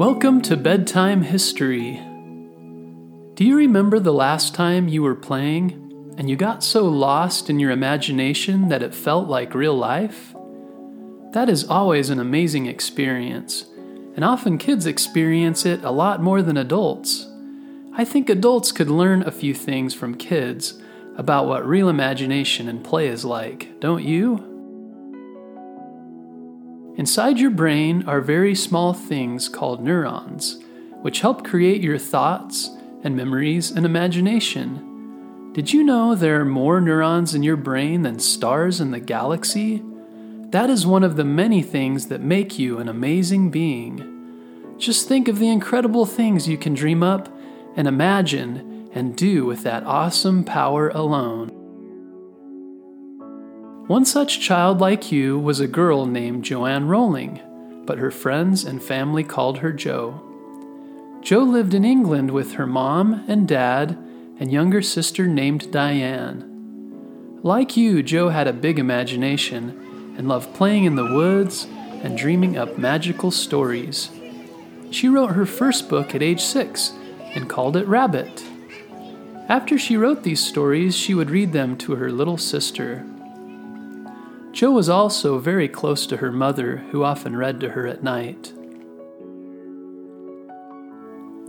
Welcome to Bedtime History. Do you remember the last time you were playing and you got so lost in your imagination that it felt like real life? That is always an amazing experience, and often kids experience it a lot more than adults. I think adults could learn a few things from kids about what real imagination and play is like, don't you? Inside your brain are very small things called neurons, which help create your thoughts and memories and imagination. Did you know there are more neurons in your brain than stars in the galaxy? That is one of the many things that make you an amazing being. Just think of the incredible things you can dream up and imagine and do with that awesome power alone. One such child like you was a girl named Joanne Rowling, but her friends and family called her Jo. Jo lived in England with her mom and dad and younger sister named Diane. Like you, Jo had a big imagination and loved playing in the woods and dreaming up magical stories. She wrote her first book at age six and called it Rabbit. After she wrote these stories, she would read them to her little sister. Jo was also very close to her mother, who often read to her at night.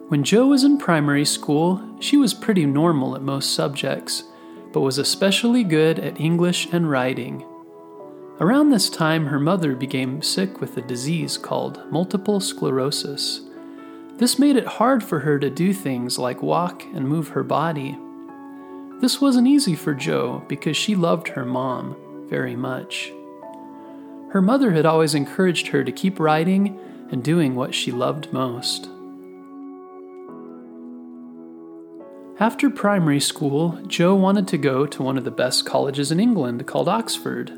When Jo was in primary school, she was pretty normal at most subjects, but was especially good at English and writing. Around this time, her mother became sick with a disease called multiple sclerosis. This made it hard for her to do things like walk and move her body. This wasn't easy for Jo because she loved her mom very much. Her mother had always encouraged her to keep writing and doing what she loved most. After primary school, Jo wanted to go to one of the best colleges in England called Oxford.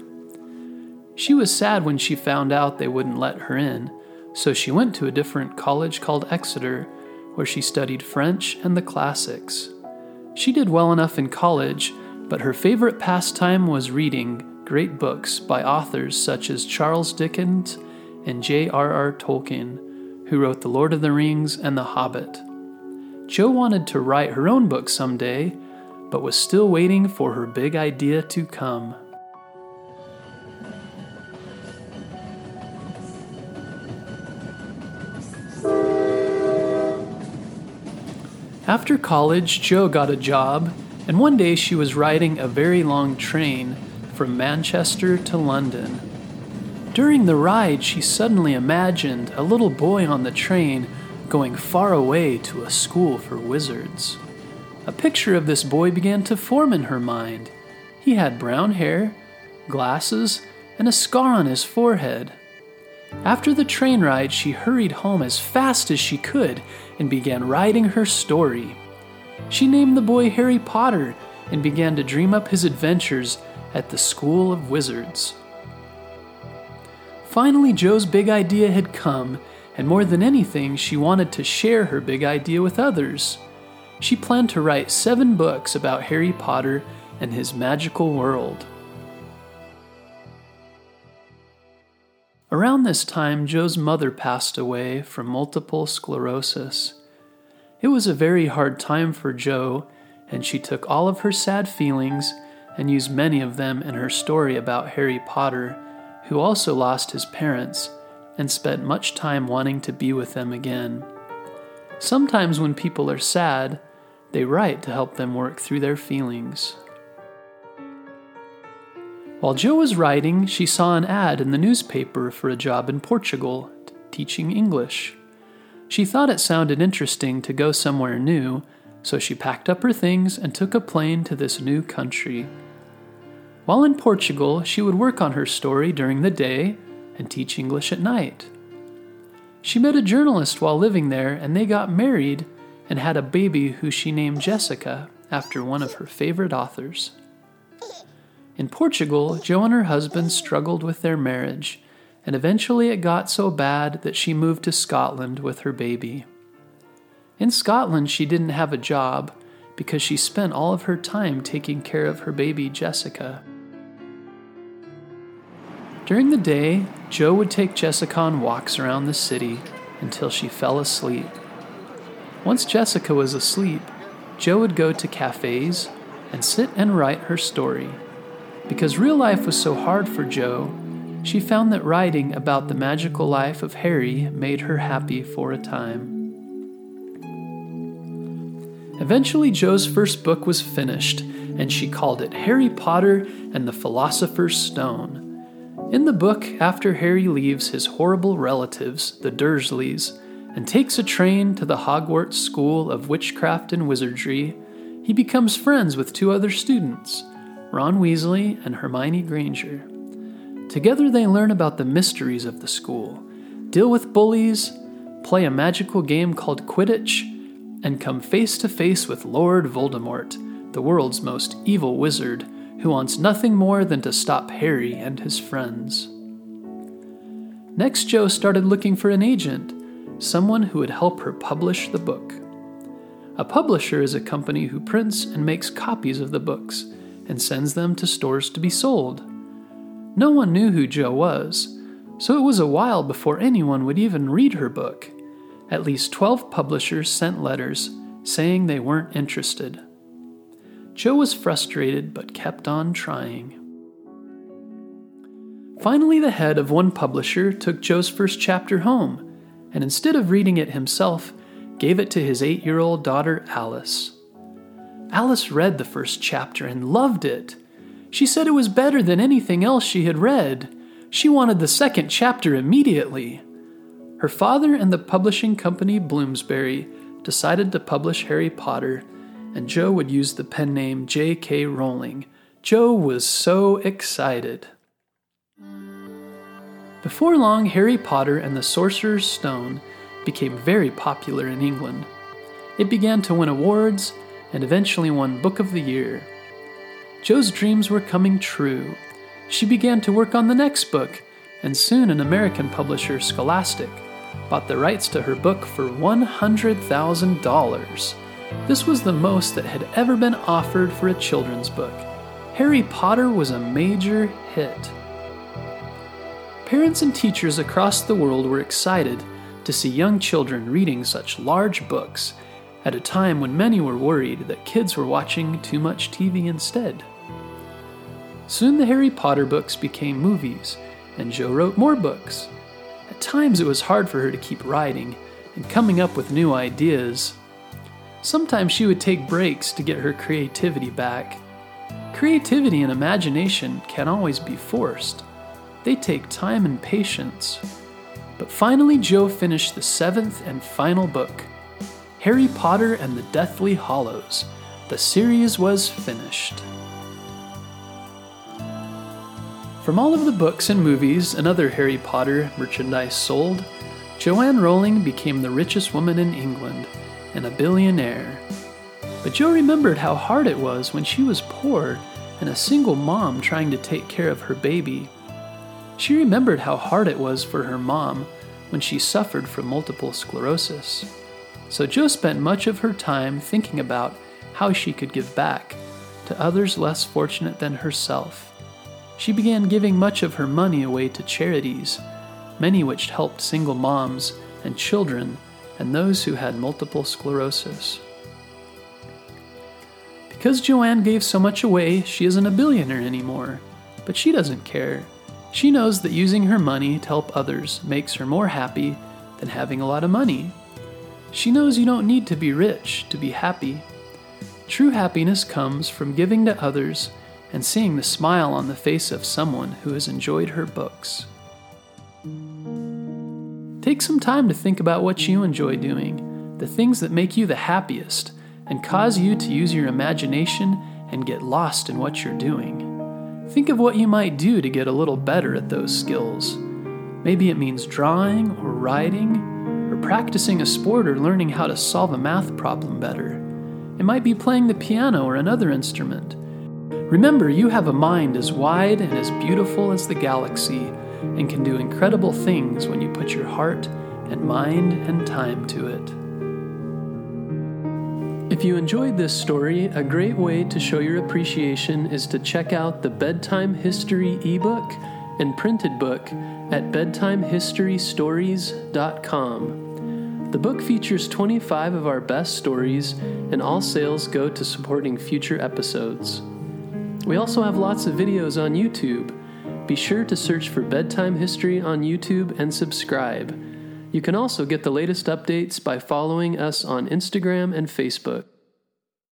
She was sad when she found out they wouldn't let her in, so she went to a different college called Exeter, where she studied French and the classics. She did well enough in college, but her favorite pastime was reading great books by authors such as Charles Dickens and J.R.R. Tolkien, who wrote The Lord of the Rings and The Hobbit. Jo wanted to write her own book someday, but was still waiting for her big idea to come. After college, Jo got a job, and one day she was riding a very long train from Manchester to London. During the ride, she suddenly imagined a little boy on the train going far away to a school for wizards. A picture of this boy began to form in her mind. He had brown hair, glasses, and a scar on his forehead. After the train ride, she hurried home as fast as she could and began writing her story. She named the boy Harry Potter and began to dream up his adventures at the School of Wizards. Finally, Jo's big idea had come, and more than anything, she wanted to share her big idea with others. She planned to write seven books about Harry Potter and his magical world. Around this time, Jo's mother passed away from multiple sclerosis. It was a very hard time for Jo, and she took all of her sad feelings and used many of them in her story about Harry Potter, who also lost his parents and spent much time wanting to be with them again. Sometimes, when people are sad, they write to help them work through their feelings. While Jo was writing, she saw an ad in the newspaper for a job in Portugal, teaching English. She thought it sounded interesting to go somewhere new, so she packed up her things and took a plane to this new country. While in Portugal, she would work on her story during the day and teach English at night. She met a journalist while living there, and they got married and had a baby who she named Jessica after one of her favorite authors. In Portugal, Jo and her husband struggled with their marriage, and eventually it got so bad that she moved to Scotland with her baby. In Scotland, she didn't have a job because she spent all of her time taking care of her baby Jessica. During the day, Jo would take Jessica on walks around the city, until she fell asleep. Once Jessica was asleep, Jo would go to cafes and sit and write her story. Because real life was so hard for Jo, she found that writing about the magical life of Harry made her happy for a time. Eventually, Jo's first book was finished, and she called it Harry Potter and the Philosopher's Stone. In the book, after Harry leaves his horrible relatives, the Dursleys, and takes a train to the Hogwarts School of Witchcraft and Wizardry, he becomes friends with two other students, Ron Weasley and Hermione Granger. Together, they learn about the mysteries of the school, deal with bullies, play a magical game called Quidditch, and come face to face with Lord Voldemort, the world's most evil wizard, who wants nothing more than to stop Harry and his friends. Next, Jo started looking for an agent, someone who would help her publish the book. A publisher is a company who prints and makes copies of the books and sends them to stores to be sold. No one knew who Jo was, so it was a while before anyone would even read her book. At least 12 publishers sent letters saying they weren't interested. Jo was frustrated but kept on trying. Finally, the head of one publisher took Jo's first chapter home, and instead of reading it himself, gave it to his eight year old daughter Alice. Alice read the first chapter and loved it. She said it was better than anything else she had read. She wanted the second chapter immediately. Her father and the publishing company Bloomsbury decided to publish Harry Potter, and Jo would use the pen name J.K. Rowling. Jo was so excited. Before long, Harry Potter and the Sorcerer's Stone became very popular in England. It began to win awards and eventually won Book of the Year. Jo's dreams were coming true. She began to work on the next book, and soon an American publisher, Scholastic, bought the rights to her book for $100,000. This was the most that had ever been offered for a children's book. Harry Potter was a major hit. Parents and teachers across the world were excited to see young children reading such large books at a time when many were worried that kids were watching too much TV instead. Soon the Harry Potter books became movies, and Jo wrote more books. Times it was hard for her to keep writing and coming up with new ideas. Sometimes she would take breaks to get her creativity back. Creativity and imagination can always be forced. They take time and patience. But finally, Jo finished the seventh and final book Harry Potter and the Deathly Hallows. The series was finished. From all of the books and movies and other Harry Potter merchandise sold, Joanne Rowling became the richest woman in England and a billionaire. But Jo remembered how hard it was when she was poor and a single mom trying to take care of her baby. She remembered how hard it was for her mom when she suffered from multiple sclerosis. So Jo spent much of her time thinking about how she could give back to others less fortunate than herself. She began giving much of her money away to charities, many which helped single moms and children and those who had multiple sclerosis. Because Joanne gave so much away, she isn't a billionaire anymore. But she doesn't care. She knows that using her money to help others makes her more happy than having a lot of money. She knows you don't need to be rich to be happy. True happiness comes from giving to others and seeing the smile on the face of someone who has enjoyed her books. Take some time to think about what you enjoy doing, the things that make you the happiest, and cause you to use your imagination and get lost in what you're doing. Think of what you might do to get a little better at those skills. Maybe it means drawing or writing, or practicing a sport or learning how to solve a math problem better. It might be playing the piano or another instrument. Remember, you have a mind as wide and as beautiful as the galaxy and can do incredible things when you put your heart and mind and time to it. If you enjoyed this story, a great way to show your appreciation is to check out the Bedtime History ebook and printed book at bedtimehistorystories.com. The book features 25 of our best stories, and all sales go to supporting future episodes. We also have lots of videos on YouTube. Be sure to search for Bedtime History on YouTube and subscribe. You can also get the latest updates by following us on Instagram and Facebook.